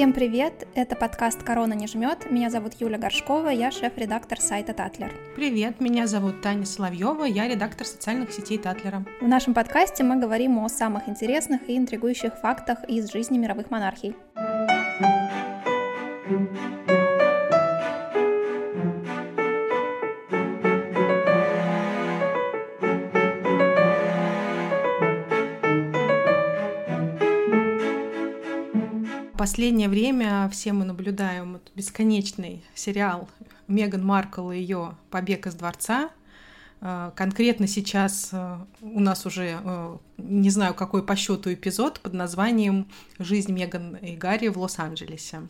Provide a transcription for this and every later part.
Всем привет! Это подкаст «Корона не жмет». Меня зовут Юля Горшкова, я шеф-редактор сайта Татлер. Привет, меня зовут Таня Соловьева, я редактор социальных сетей Татлера. В нашем подкасте мы говорим о самых интересных и интригующих фактах из жизни мировых монархий. Последнее время все мы наблюдаем вот бесконечный сериал Меган Маркл и ее «Побег из дворца». Э, конкретно сейчас э, у нас уже э, не знаю какой по счету эпизод под названием «Жизнь Меган и Гарри в Лос-Анджелесе».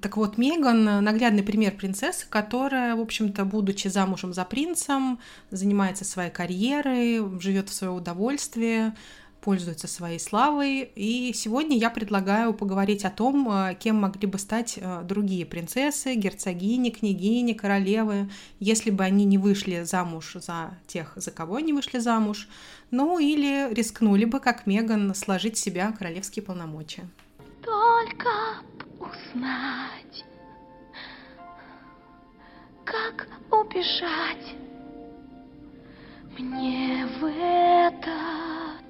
Так вот, Меган — наглядный пример принцессы, которая, в общем-то, будучи замужем за принцем, занимается своей карьерой, живет в свое удовольствие, пользуется своей славой. И сегодня я предлагаю поговорить о том, э, кем могли бы стать э, другие принцессы, герцогини, княгини, королевы, если бы они не вышли замуж за тех, за кого они вышли замуж, ну или рискнули бы, как Меган, сложить в себя королевские полномочия. Только узнать, как убежать мне в этот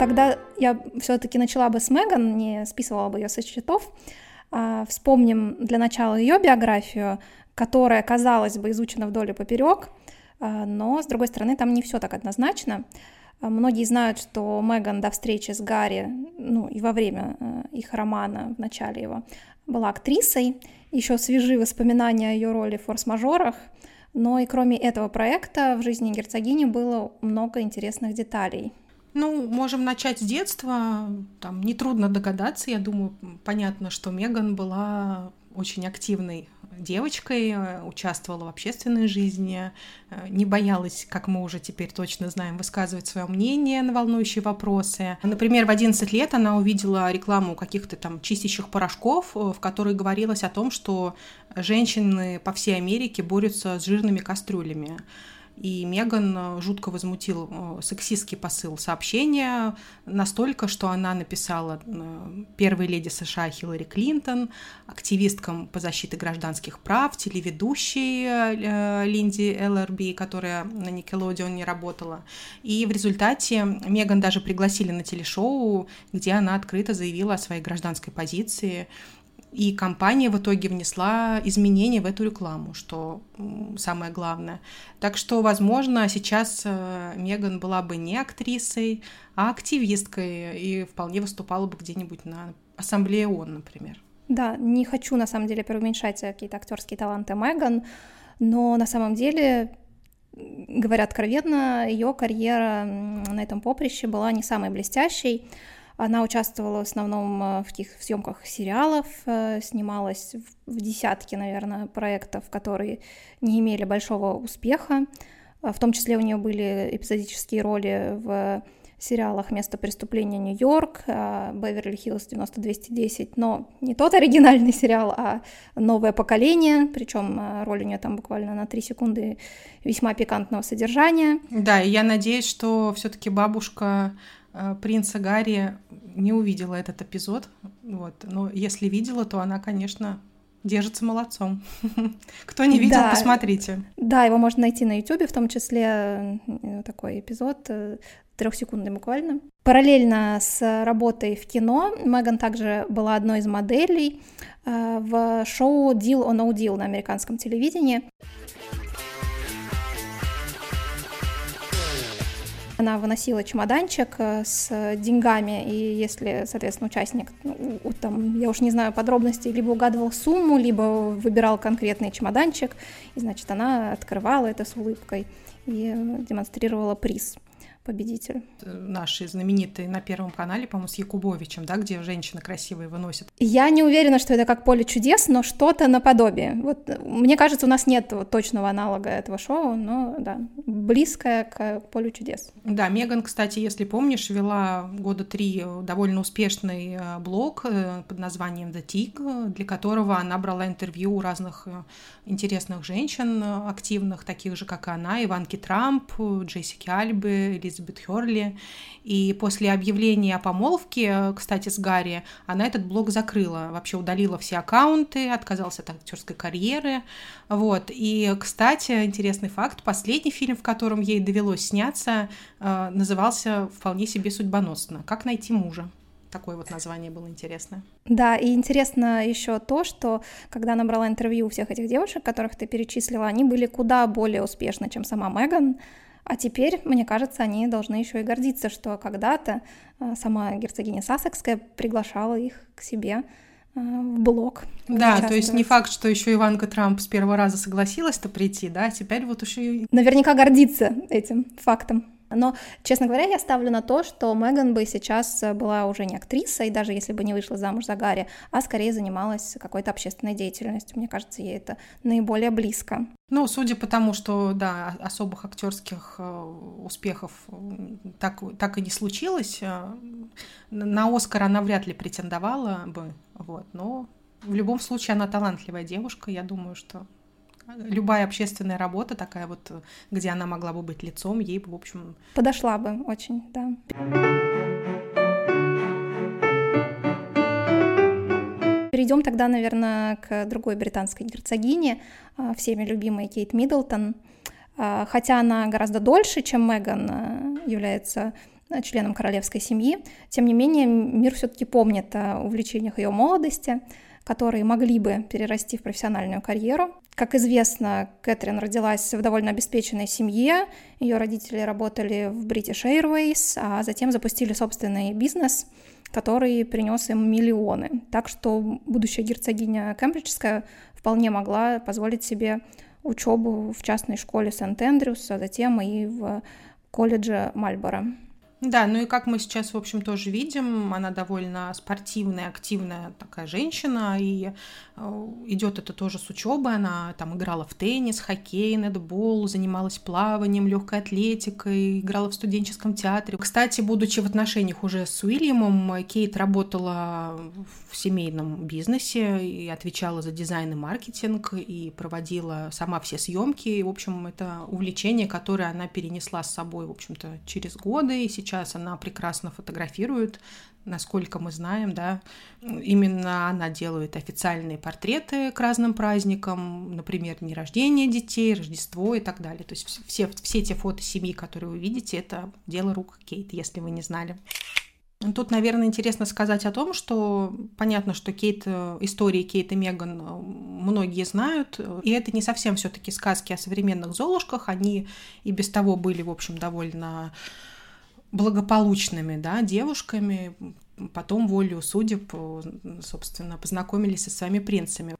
Тогда я все-таки начала бы с Меган, не списывала бы ее со счетов. А, вспомним для начала ее биографию, которая, казалось бы, изучена вдоль и поперек, а, но, с другой стороны, там не все так однозначно. А, многие знают, что Меган до встречи с Гарри, ну и во время э, их романа, в начале его, была актрисой. Еще свежи воспоминания о ее роли в «Форс-мажорах», но и кроме этого проекта в жизни герцогини было много интересных деталей. Ну, можем начать с детства. Там нетрудно догадаться. Я думаю, понятно, что Меган была очень активной девочкой, э, участвовала в общественной жизни, э, не боялась, как мы уже теперь точно знаем, высказывать свое мнение на волнующие вопросы. Например, в 11 лет она увидела рекламу каких-то там чистящих порошков, э, в которой говорилось о том, что женщины по всей Америке борются с жирными кастрюлями. И Меган э, жутко возмутил э, сексистский посыл сообщения настолько, что она написала э, первой леди США Хиллари Клинтон, активисткам по защите гражданских прав, телеведущей Линди ЛРБ, которая на Никелодеоне работала. И в результате Меган даже пригласили на телешоу, где она открыто заявила о своей гражданской позиции и компания в итоге внесла изменения в эту рекламу, что самое главное. Так что, возможно, сейчас э, Меган была бы не актрисой, а активисткой и вполне выступала бы где-нибудь на ассамблее ООН, например. Да, не хочу на самом деле преуменьшать какие-то актерские таланты Меган, но на самом деле говоря откровенно, ее карьера на этом поприще была не самой блестящей. Она участвовала в основном э, в таких съемках сериалов, э, снималась в десятке, наверное, проектов, которые не имели большого успеха. В том числе у нее были эпизодические роли в сериалах «Место преступления Нью-Йорк», э, «Беверли-Хиллз 90210», но не тот оригинальный сериал, а «Новое поколение», причем роль у нее там буквально на три секунды весьма пикантного содержания. Да, и я надеюсь, что все таки бабушка Э, принца Гарри не увидела этот эпизод, вот. Но если видела, то она, конечно, держится молодцом. Кто не видел, да, посмотрите. Да, его можно найти на YouTube, в том числе э, такой эпизод э, трехсекундный буквально. Параллельно с работой в кино Меган также была одной из моделей в шоу Deal or No Deal на американском телевидении. Она выносила чемоданчик э, с деньгами, и если, соответственно, участник, ну, там, я уж не знаю подробностей, либо угадывал сумму, либо выбирал конкретный чемоданчик, и, значит, она открывала это с улыбкой и демонстрировала приз. Победитель. Наши знаменитые на Первом канале, по-моему, с Якубовичем, да, где женщины красивые выносят. Я не уверена, что это как «Поле чудес», но что-то наподобие. Вот, мне кажется, у нас нет вот точного аналога этого шоу, но, да, близкое к «Полю чудес». Да, Меган, кстати, если помнишь, вела года три довольно успешный э, блог э, под названием «The Tig», для которого она брала интервью у разных э, интересных женщин активных, таких же, как и она, Иванки Трамп, Джессики Альбы, Элизабет Херли. И после объявления о помолвке, кстати, с Гарри, она этот блог закрыла, вообще удалила все аккаунты, отказалась от актерской карьеры. Вот. И, кстати, интересный факт, последний фильм, в котором ей довелось сняться, э, назывался вполне себе судьбоносно «Как найти мужа». Такое вот название было интересное. Да, и интересно еще то, что когда она брала интервью у всех этих девушек, которых ты перечислила, они были куда более успешны, чем сама Меган. А теперь, мне кажется, они должны еще и гордиться, что когда-то э, сама герцогиня Сассекская приглашала их к себе э, в блог. Да, то есть не факт, что еще Иванка Трамп с первого раза согласилась-то прийти, да, а теперь вот уже... Наверняка гордится этим фактом. Но, честно говоря, я ставлю на то, что Меган бы сейчас была уже не актрисой, даже если бы не вышла замуж за Гарри, а скорее занималась какой-то общественной деятельностью. Мне кажется, ей это наиболее близко. Ну, судя по тому, что, да, особых актерских э, успехов так, так и не случилось, э, на Оскар она вряд ли претендовала бы, вот, но в любом случае она талантливая девушка, я думаю, что любая общественная работа такая вот, где она могла бы быть лицом, ей бы, в общем... Подошла бы очень, да. Перейдем тогда, наверное, к другой британской герцогине, а, всеми любимой Кейт Миддлтон. А, хотя она гораздо дольше, чем Меган, а, является членом королевской семьи, тем не менее мир все-таки помнит о увлечениях ее молодости – которые могли бы перерасти в профессиональную карьеру. Как известно, Кэтрин родилась в довольно обеспеченной семье. Ее родители работали в British Airways, а затем запустили собственный бизнес, который принес им миллионы. Так что будущая герцогиня Кембриджская вполне могла позволить себе учебу в частной школе Сент-Эндрюс, а затем и в колледже Мальборо. Да, ну и как мы сейчас, в общем, тоже видим, она довольно спортивная, активная такая женщина, и э, идет это тоже с учебы. Она там играла в теннис, хоккей, нетбол, занималась плаванием, легкой атлетикой, играла в студенческом театре. Кстати, будучи в отношениях уже с Уильямом, Кейт работала в семейном бизнесе и отвечала за дизайн и маркетинг, и проводила сама все съемки. И, в общем, это увлечение, которое она перенесла с собой, в общем-то, через годы, и сейчас сейчас она прекрасно фотографирует, насколько мы знаем, да, именно она делает официальные портреты к разным праздникам, например, дни рождения детей, Рождество и так далее. То есть все, все те фото семьи, которые вы видите, это дело рук Кейт, если вы не знали. Тут, наверное, интересно сказать о том, что понятно, что Кейт, э, истории Кейт и Меган э, многие знают, и это не совсем все таки сказки о современных Золушках, они и без того были, в общем, довольно благополучными да, девушками, потом волю судеб, собственно, познакомились со своими принцами.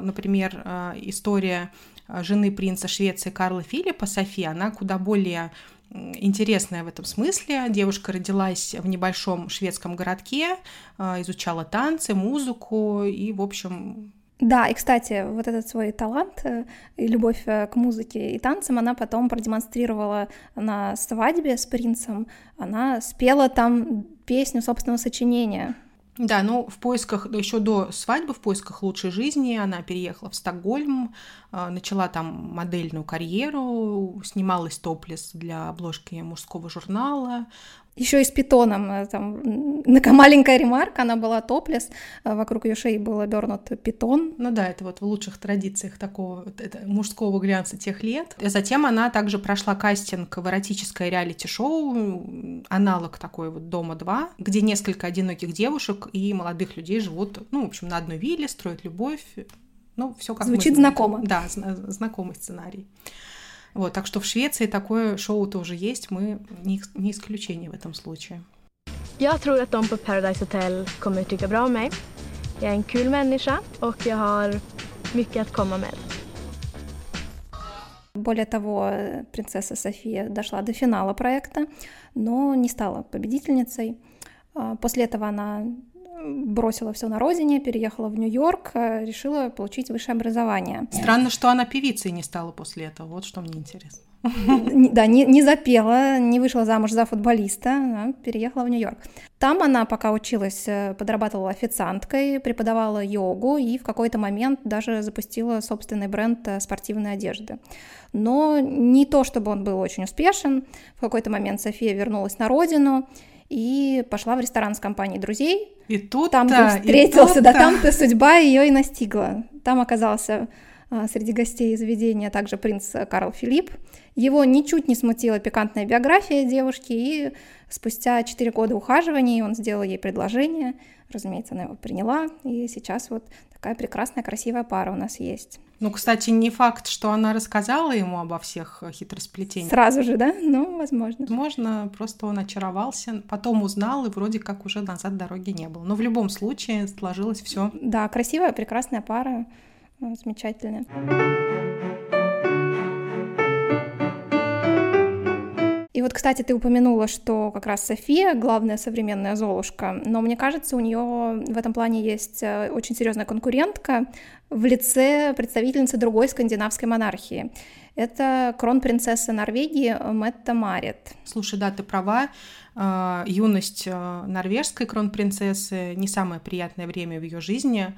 Например, э, история жены принца Швеции Карла Филиппа, Софи, она куда более интересная в этом смысле. Девушка родилась в небольшом шведском городке, э, изучала танцы, музыку и, в общем, да, и, кстати, вот этот свой талант э, и любовь э, к музыке и танцам она потом продемонстрировала на свадьбе с принцем. Она спела там песню собственного сочинения. Да, ну в поисках, еще до свадьбы, в поисках лучшей жизни, она переехала в Стокгольм, э, начала там модельную карьеру, снималась топлес для обложки мужского журнала, еще и с питоном. Э, там, маленькая ремарка, она была топлес, э, вокруг ее шеи был обернут питон. Ну да, это вот в лучших традициях такого мужского глянца тех лет. Затем она также прошла кастинг в эротическое реалити-шоу, аналог такой вот «Дома-2», где несколько одиноких девушек и молодых людей живут, ну, в общем, на одной вилле, строят любовь. Ну, все как Звучит знакомо. Да, знакомый сценарий. Вот, так что в Швеции такое шоу тоже есть, мы не, не исключение в этом случае. Jag tror att de på Paradise Hotel kommer att tycka bra om mig. Jag är en kul människa och jag har mycket att komma med. Более того, принцесса София дошла до финала проекта, но не стала победительницей. А, после этого она бросила все на родине, переехала в Нью-Йорк, э, решила получить высшее образование. Странно, что она певицей не стала после этого. Вот что мне интересно. Да, не, не запела, не вышла замуж за футболиста, переехала в Нью-Йорк. Там она, пока училась, э, подрабатывала официанткой, преподавала йогу и в какой-то момент даже запустила собственный бренд э, спортивной одежды. Но не то, чтобы он был очень успешен. В какой-то момент София вернулась на родину и пошла в ресторан с компанией друзей. И тут там где встретился, да, там-то судьба ее и настигла. Там оказался а, среди гостей заведения также принц Карл Филипп. Его ничуть не смутила пикантная биография девушки, и спустя 4 года ухаживаний он сделал ей предложение. Разумеется, она его приняла, и сейчас вот такая прекрасная, красивая пара у нас есть. Ну, кстати, не факт, что она рассказала ему обо всех хитросплетениях. Сразу же, да? Ну, возможно. Возможно, просто он очаровался, потом узнал, и вроде как уже назад дороги не было. Но в любом случае сложилось все. Да, красивая, прекрасная пара, замечательная. Вот, кстати, ты упомянула, что как раз София главная современная Золушка, но мне кажется, у нее в этом плане есть э, очень серьезная конкурентка в лице представительницы другой скандинавской монархии. Это кронпринцесса Норвегии Мэтта Марит. Слушай, да, ты права. Э, юность э, норвежской кронпринцессы не самое приятное время в ее жизни.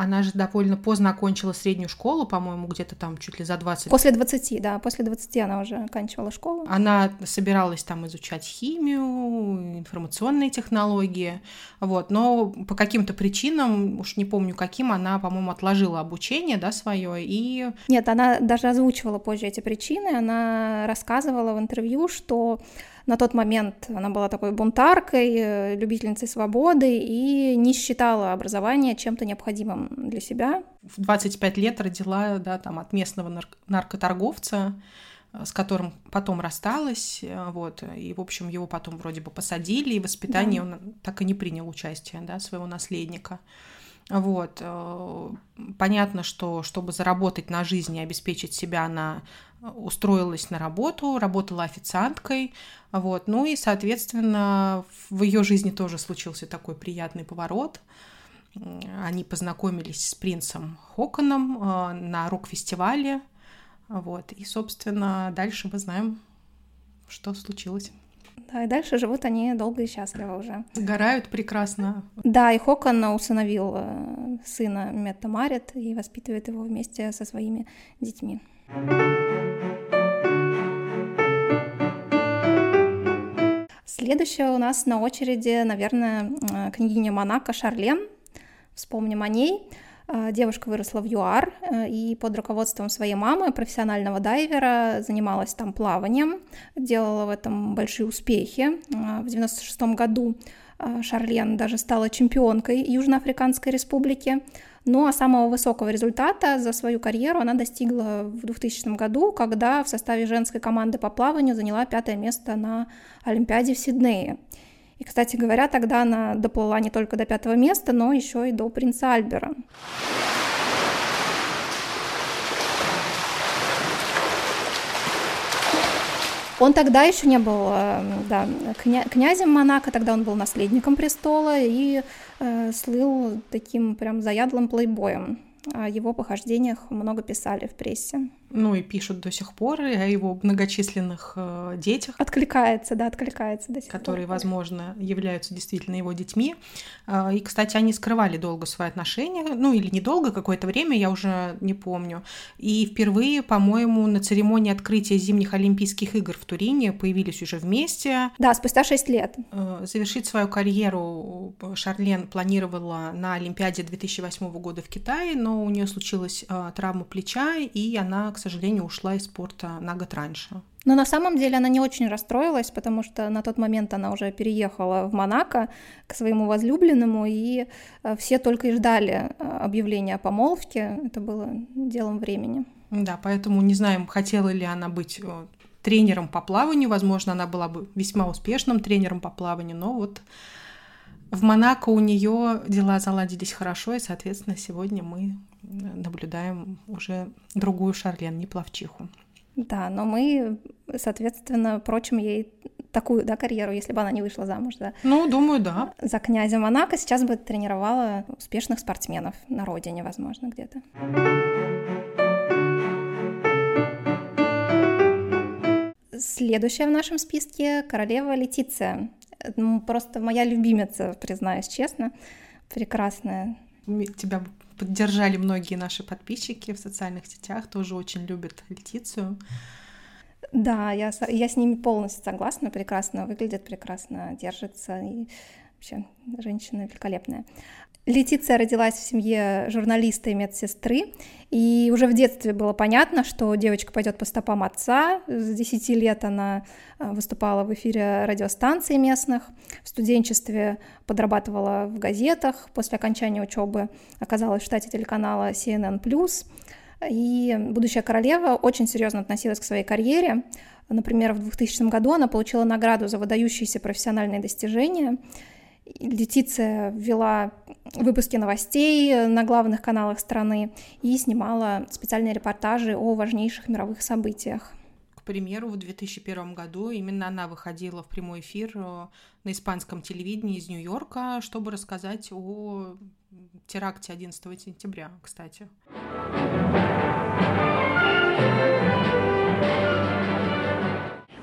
Она же довольно поздно окончила среднюю школу, по-моему, где-то там чуть ли за 20. После 20, да, после 20 она уже оканчивала школу. Она собиралась там изучать химию, информационные технологии, вот, но по каким-то причинам, уж не помню каким, она, по-моему, отложила обучение, да, свое и... Нет, она даже озвучивала позже эти причины, она рассказывала в интервью, что на тот момент она была такой бунтаркой, э, любительницей свободы и не считала образование чем-то необходимым для себя. В 25 лет родила, да, там, от местного нар- наркоторговца, э, с которым потом рассталась, э, вот, и, в общем, его потом вроде бы посадили, и в воспитании да. он так и не принял участие, да, своего наследника. Вот. Понятно, что чтобы заработать на жизнь и обеспечить себя, она устроилась на работу, работала официанткой, вот, ну и, соответственно, в ее жизни тоже случился такой приятный поворот. Они познакомились с принцем Хоконом э, на рок-фестивале, вот, и, собственно, дальше мы знаем, что случилось. Да, и дальше живут они долго и счастливо уже. Загорают прекрасно. Да, и Хокон усыновил э, сына Метта Марит и воспитывает его вместе со своими детьми. Следующая у нас на очереди, наверное, княгиня Монако Шарлен. Вспомним о ней. А, девушка выросла в ЮАР э, и под руководством своей мамы, профессионального дайвера, занималась там плаванием, делала в этом большие успехи. А, в 96 году Шарлен даже стала чемпионкой Южноафриканской республики. Ну а самого высокого результата за свою карьеру она достигла в 2000 году, когда в составе женской команды по плаванию заняла пятое место на Олимпиаде в Сиднее. И, кстати говоря, тогда она доплыла не только до пятого места, но еще и до принца Альбера. Он тогда еще не был э, да, кня князем Монако, тогда он был наследником престола и э, слыл таким прям заядлым плейбоем. О его похождениях много писали в прессе. Ну и пишут до сих пор о его многочисленных э, детях. Откликается, да, откликается до сих которые, пор. возможно, являются действительно его детьми. Э, и, кстати, они скрывали долго свои отношения, ну или недолго, какое-то время, я уже не помню. И впервые, по-моему, на церемонии открытия зимних Олимпийских игр в Турине появились уже вместе. Да, спустя шесть лет. Э, завершить свою карьеру Шарлен планировала на Олимпиаде 2008 года в Китае, но у нее случилась э, травма плеча, и она, к сожалению, ушла из спорта на год раньше. Но на самом деле она не очень расстроилась, потому что на тот момент она уже переехала в Монако к своему возлюбленному, и э, все только и ждали э, объявления о помолвке. Это было делом времени. Да, поэтому не знаем, хотела ли она быть э, тренером по плаванию. Возможно, она была бы весьма успешным тренером по плаванию, но вот в Монако у нее дела заладились хорошо, и, соответственно, сегодня мы наблюдаем уже другую Шарлен, не плавчиху. Да, но мы, соответственно, прочим ей такую, да, карьеру, если бы она не вышла замуж, да. Ну, думаю, да. За князя Монако сейчас бы тренировала успешных спортсменов на родине, возможно, где-то. Следующая в нашем списке королева Летиция. Ну, просто моя любимица, признаюсь честно. Прекрасная. Тебя поддержали многие наши подписчики в социальных сетях, тоже очень любят Летицию. Да, я, я с ними полностью согласна, прекрасно выглядит, прекрасно держится, и вообще женщина великолепная. Летиция родилась в семье журналиста и медсестры, и уже в детстве было понятно, что девочка пойдет по стопам отца. С 10 лет она а, выступала в эфире радиостанций местных, в студенчестве подрабатывала в газетах, после окончания учебы оказалась в штате телеканала CNN+. И будущая королева очень серьезно относилась к своей карьере. Например, в 2000 году она получила награду за выдающиеся профессиональные достижения. Летиция вела выпуски новостей на главных каналах страны и снимала специальные репортажи о важнейших мировых событиях. К примеру, в 2001 году именно она выходила в прямой эфир э, на испанском телевидении из Нью-Йорка, чтобы рассказать о теракте 11 сентября, кстати.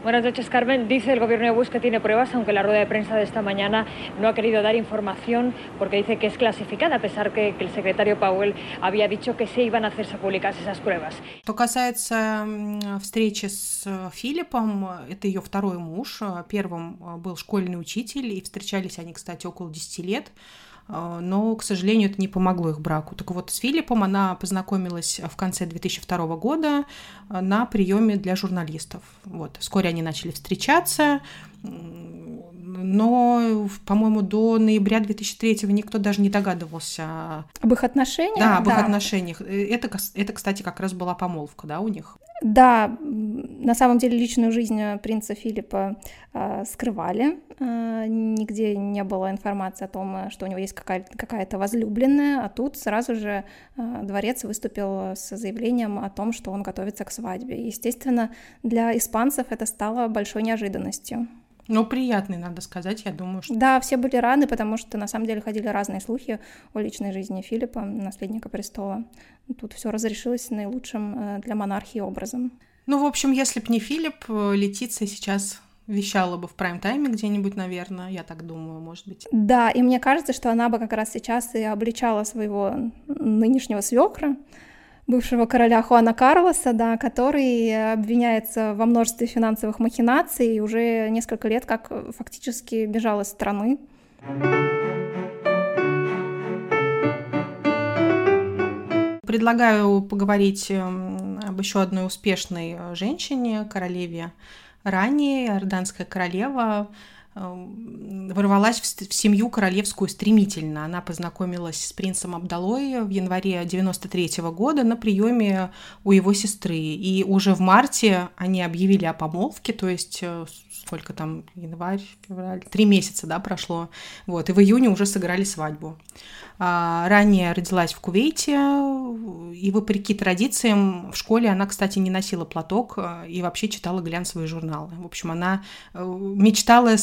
Buenas noches, Carmen. Dice el gobierno de Bush que tiene pruebas, aunque la rueda de prensa de esta mañana no ha querido dar información porque dice que es clasificada, a pesar que, que el secretario Powell había dicho que se iban a hacerse públicas esas pruebas. Что касается встречи с Филиппом, это ее второй муж. Первым был школьный учитель, и встречались они, кстати, около 10 лет. А, но, к сожалению, это не помогло их браку. Так вот, с Филиппом она познакомилась в конце 2002 года а, на приеме для журналистов. Вот. Вскоре они начали встречаться, но, по-моему, до ноября 2003 никто даже не догадывался. Об их отношениях? Да, об да. их отношениях. Э, это, это, кстати, как раз была помолвка, да, у них? Да, на самом деле личную жизнь э, принца Филиппа э, скрывали. Э, нигде не было информации о том, э, что у него есть какая- какая-то возлюбленная, а тут сразу же э, дворец выступил с заявлением о том, что он готовится к свадьбе. Естественно, для испанцев это стало большой неожиданностью. Ну, приятный, надо сказать, я думаю, что... Да, все были рады, потому что на самом деле ходили разные слухи о личной жизни Филиппа, наследника престола. Тут все разрешилось наилучшим э, для монархии образом. Ну, в общем, если б не Филипп, э, Летиция сейчас вещала бы в прайм-тайме где-нибудь, наверное, я так думаю, может быть. Да, и мне кажется, что она бы как раз сейчас и обличала своего нынешнего свекра, бывшего короля Хуана Карлоса, да, который обвиняется во множестве финансовых махинаций и уже несколько лет как фактически бежал из страны. Предлагаю поговорить эм, об еще одной успешной женщине, королеве ранее, иорданская королева, ворвалась в семью королевскую стремительно. Она познакомилась с принцем Абдалой в январе 93 -го года на приеме у его сестры. И уже в марте они объявили о помолвке, то есть э, сколько там, январь, февраль, три месяца, да, прошло. Вот, и в июне уже сыграли свадьбу. А, ранее родилась в Кувейте, и вопреки традициям в школе она, кстати, не носила платок э, и вообще читала глянцевые журналы. В общем, она э, мечтала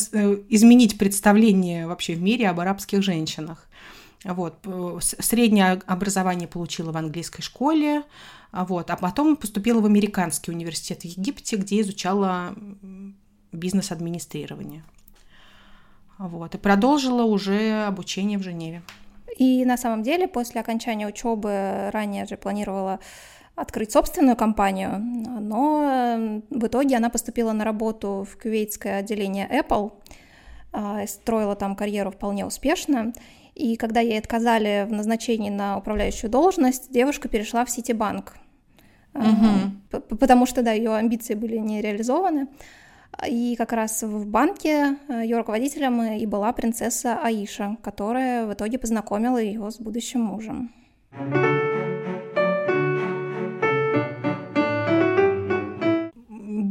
изменить представление вообще в мире об арабских женщинах. Вот. Среднее образование получила в английской школе, вот. а потом поступила в американский университет в Египте, где изучала бизнес-администрирование. Вот. И продолжила уже обучение в Женеве. И на самом деле после окончания учебы ранее же планировала открыть собственную компанию, но э, в итоге она поступила на работу в кувейтское отделение Apple, а, строила там карьеру вполне успешно. И когда ей отказали в назначении на управляющую должность, девушка перешла в Ситибанк, угу. потому что, да, ее амбиции были не реализованы. И как раз в банке э, ее руководителем и была принцесса Аиша, которая в итоге познакомила ее с будущим мужем.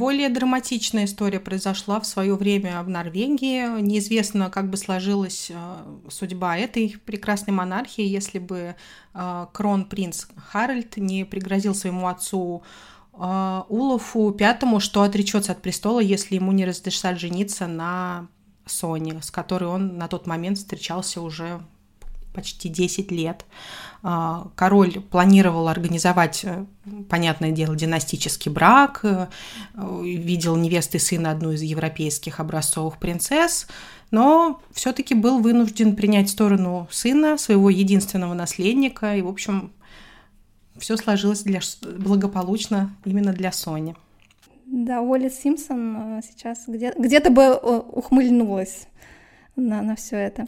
Более драматичная история произошла в свое время в Норвегии. Неизвестно, как бы сложилась э, судьба этой прекрасной монархии, если бы э, кронпринц Харальд не пригрозил своему отцу э, Улафу пятому, что отречется от престола, если ему не разрешат жениться на Соне, с которой он на тот момент встречался уже почти 10 лет. А, король планировал организовать, э, понятное дело, династический брак, э, видел невесты сына одну из европейских образцовых принцесс, но все-таки был вынужден принять сторону сына, своего единственного наследника, и, в общем, все сложилось для, благополучно именно для Сони. Да, Уолли Симпсон э, сейчас где- где-то бы ухмыльнулась на, на все это.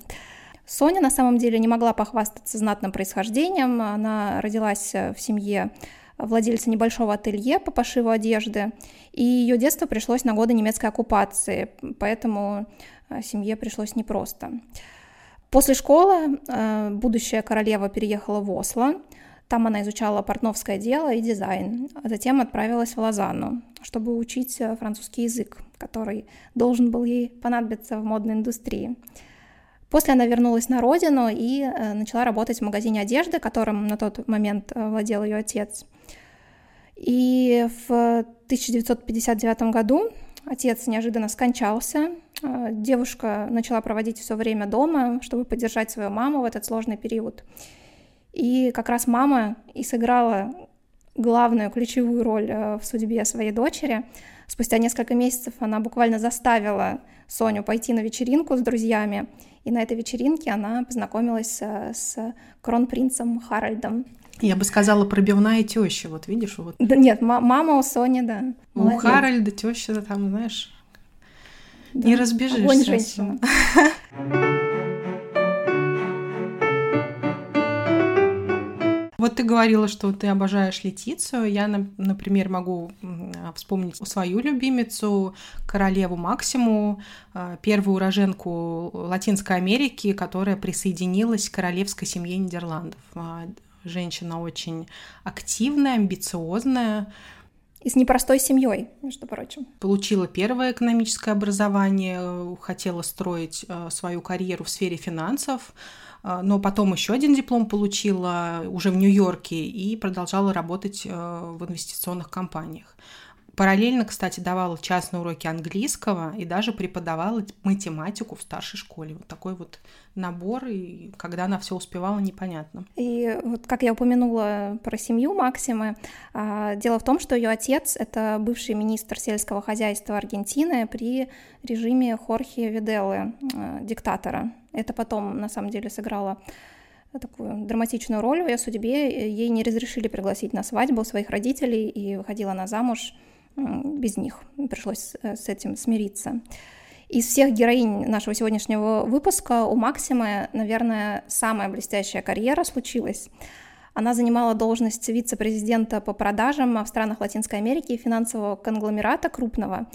Соня на самом деле не могла похвастаться знатным происхождением. Она родилась э, в семье владельца небольшого ателье по пошиву одежды, и ее детство пришлось на годы немецкой оккупации, поэтому э, семье пришлось непросто. После школы э, будущая королева переехала в Осло, там она изучала портновское дело и дизайн, а затем отправилась в Лозанну, чтобы учить французский язык, который должен был ей понадобиться в модной индустрии. После она вернулась на родину и э, начала работать в магазине одежды, которым на тот момент э, владел ее отец. И в 1959 году отец неожиданно скончался. Э, девушка начала проводить все время дома, чтобы поддержать свою маму в этот сложный период. И как раз мама и сыграла главную ключевую роль в судьбе своей дочери. Спустя несколько месяцев она буквально заставила Соню пойти на вечеринку с друзьями и на этой вечеринке она познакомилась э, с кронпринцем Харальдом. Я бы сказала, пробивная теща, вот видишь, вот. Да нет, мама у Сони, да. У Харальда теща там, знаешь, да. не разбежишься. Огонь женщина. Вот ты говорила, что ты обожаешь Летицию. Я, например, могу вспомнить свою любимицу, королеву Максиму, а, первую уроженку Латинской Америки, которая присоединилась к королевской семье Нидерландов. А, женщина очень активная, амбициозная, и с непростой семьей, между прочим. Получила первое экономическое образование, хотела строить а, свою карьеру в сфере финансов, а, но потом еще один диплом получила уже в Нью-Йорке и продолжала работать э, в инвестиционных компаниях. Параллельно, кстати, давала частные уроки английского и даже преподавала математику в старшей школе. Вот такой вот набор, и когда она все успевала, непонятно. И вот как я упомянула про семью Максимы, а, дело в том, что ее отец — это бывший министр сельского хозяйства Аргентины при режиме Хорхе Виделлы, а, диктатора. Это потом, на самом деле, сыграло такую драматичную роль в ее судьбе. Ей не разрешили пригласить на свадьбу своих родителей, и выходила она замуж без них. Пришлось э, с этим смириться. Из всех героинь нашего сегодняшнего выпуска у Максимы, наверное, самая блестящая карьера случилась. Она занимала должность вице-президента по продажам в странах Латинской Америки финансового конгломерата крупного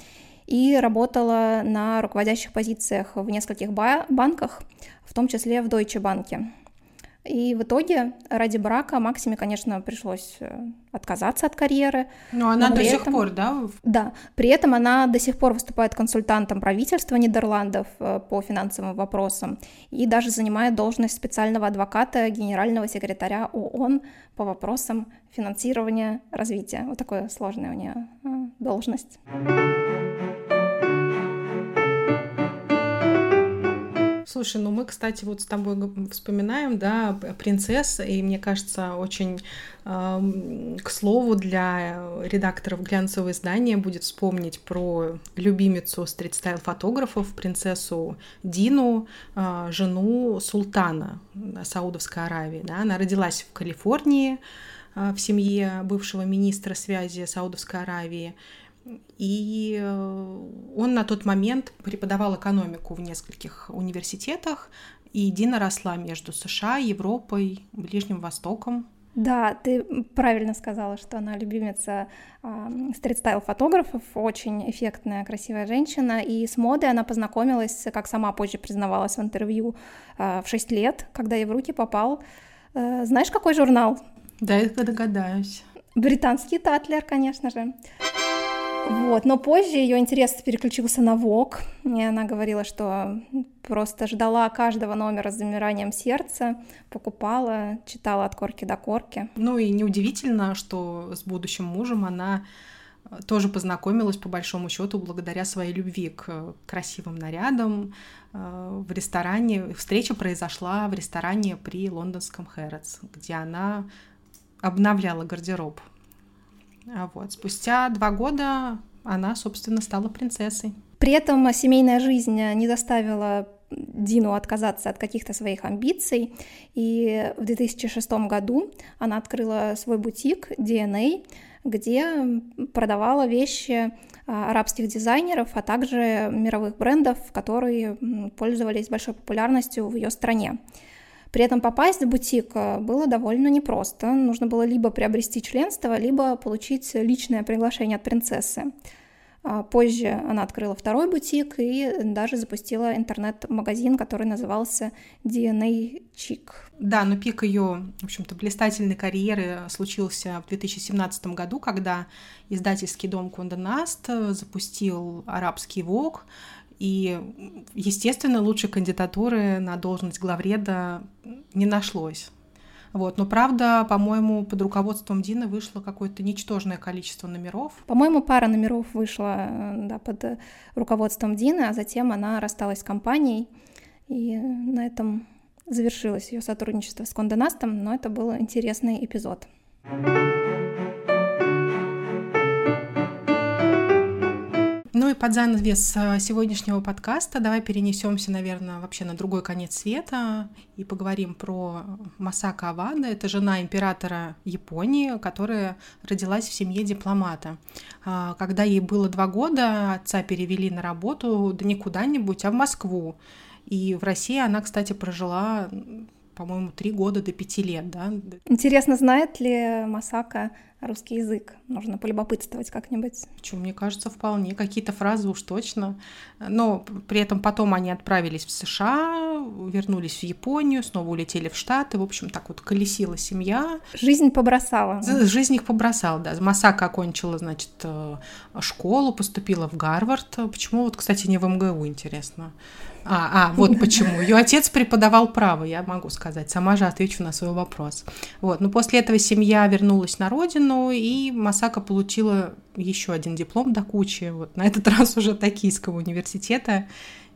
и работала на руководящих позициях в нескольких банках, в том числе в Deutsche Bank. И в итоге ради брака Максиме, конечно, пришлось э, отказаться от карьеры. Но она но до сих этом, пор, да? Да. При этом она до сих пор выступает консультантом правительства Нидерландов э, по финансовым вопросам и даже занимает должность специального адвоката генерального секретаря ООН по вопросам финансирования развития. Вот такая сложная у нее э, должность. Слушай, ну мы, кстати, вот с тобой вспоминаем, да, принцесс, и мне кажется, очень к слову для редакторов глянцевого издания будет вспомнить про любимицу стрит-стайл-фотографов, принцессу Дину, э, жену султана Саудовской Аравии. Да? Она родилась в Калифорнии э, в семье бывшего министра связи Саудовской Аравии. И э, он на тот момент преподавал экономику в нескольких университетах, и Дина росла между США, Европой, Ближним Востоком. Да, ты правильно сказала, что она любимица э, стрит-стайл-фотографов, очень эффектная, красивая женщина, и с модой она познакомилась, как сама позже признавалась в интервью, э, в 6 лет, когда ей в руки попал, э, знаешь, какой журнал? Да, я догадаюсь. Британский Татлер, конечно же. Вот, но позже ее интерес переключился на ВОК, и она говорила, что просто ждала каждого номера с замиранием сердца, покупала, читала от корки до корки. Ну и неудивительно, что с будущим мужем она э, тоже познакомилась по большому счету благодаря своей любви к красивым нарядам э, в ресторане. Встреча произошла в ресторане при лондонском Хэротс, где она обновляла гардероб вот. Спустя два года она, собственно, стала принцессой. При этом семейная жизнь не заставила Дину отказаться от каких-то своих амбиций, и в 2006 году она открыла свой бутик DNA, где продавала вещи а, арабских дизайнеров, а также мировых брендов, которые пользовались большой популярностью в ее стране. При этом попасть в бутик э, было довольно непросто. Нужно было либо приобрести членство, либо получить личное приглашение от принцессы. А позже она открыла второй бутик и даже запустила интернет-магазин, который назывался DNA Chic. Да, но пик ее, в общем-то, блистательной карьеры случился в 2017 году, когда издательский дом Конде запустил арабский ВОК, и, естественно, лучшей кандидатуры на должность главреда не нашлось. Вот. Но правда, по-моему, под руководством Дины вышло какое-то ничтожное количество номеров. По-моему, пара номеров вышла да, под руководством Дины, а затем она рассталась с компанией, и на этом завершилось ее сотрудничество с Конденастом, но это был интересный эпизод. Ну и под занавес э, сегодняшнего подкаста давай перенесемся, наверное, вообще на другой конец света и поговорим про Масака Авада. Это жена императора Японии, которая родилась в семье дипломата. А, когда ей было два года, отца перевели на работу да не куда-нибудь, а в Москву. И в России она, кстати, прожила по-моему, три года до пяти лет, да. Интересно, знает ли Масака русский язык? Нужно полюбопытствовать как-нибудь. Почему? Мне кажется, вполне. Какие-то фразы уж точно. Но при этом потом они отправились в США, вернулись в Японию, снова улетели в Штаты. В общем, так вот колесила семья. Жизнь побросала. Жизнь их побросала, да. Масака окончила, значит, э, школу, поступила в Гарвард. Почему вот, кстати, не в МГУ, интересно? А, а, вот почему. Ее отец преподавал право, я могу сказать. Сама же отвечу на свой вопрос. Вот. Но после этого семья вернулась на родину, и Масака получила еще один диплом до кучи. Вот. На этот раз уже Токийского университета.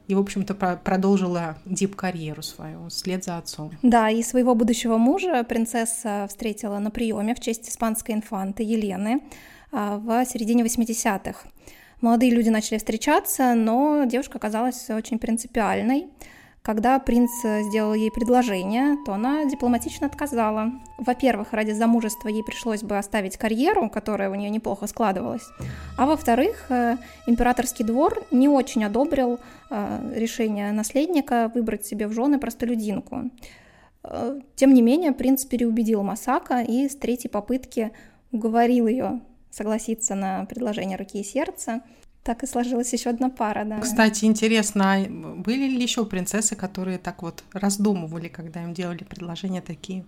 И, в общем-то, продолжила дип-карьеру свою вслед за отцом. Да, и своего будущего мужа принцесса встретила на приеме в честь испанской инфанты Елены а, в середине 80-х. Молодые люди начали встречаться, но девушка оказалась очень принципиальной. Когда принц сделал ей предложение, то она дипломатично отказала. Во-первых, ради замужества ей пришлось бы оставить карьеру, которая у нее неплохо складывалась. А во-вторых, э, императорский двор не очень одобрил э, решение наследника выбрать себе в жены простолюдинку. Э, тем не менее, принц переубедил Масака и с третьей попытки уговорил ее согласиться на предложение руки и сердца. Так и сложилась еще одна пара, да. Кстати, интересно, а были ли еще принцессы, которые так вот раздумывали, когда им делали предложение такие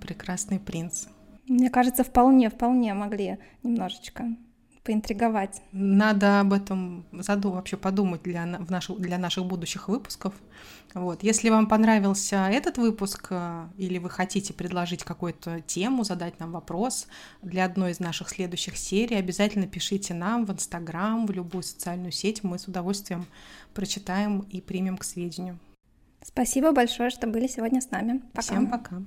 прекрасный принц? Мне кажется, вполне, вполне могли немножечко поинтриговать. Надо об этом заду вообще подумать для, в наших, для наших будущих выпусков. Вот. Если вам понравился этот выпуск, э, или вы хотите предложить какую-то тему, задать нам вопрос для одной из наших следующих серий, обязательно пишите нам в Инстаграм, в любую социальную сеть. Мы с удовольствием прочитаем и примем к сведению. Спасибо большое, что были сегодня с нами. Пока. Всем пока.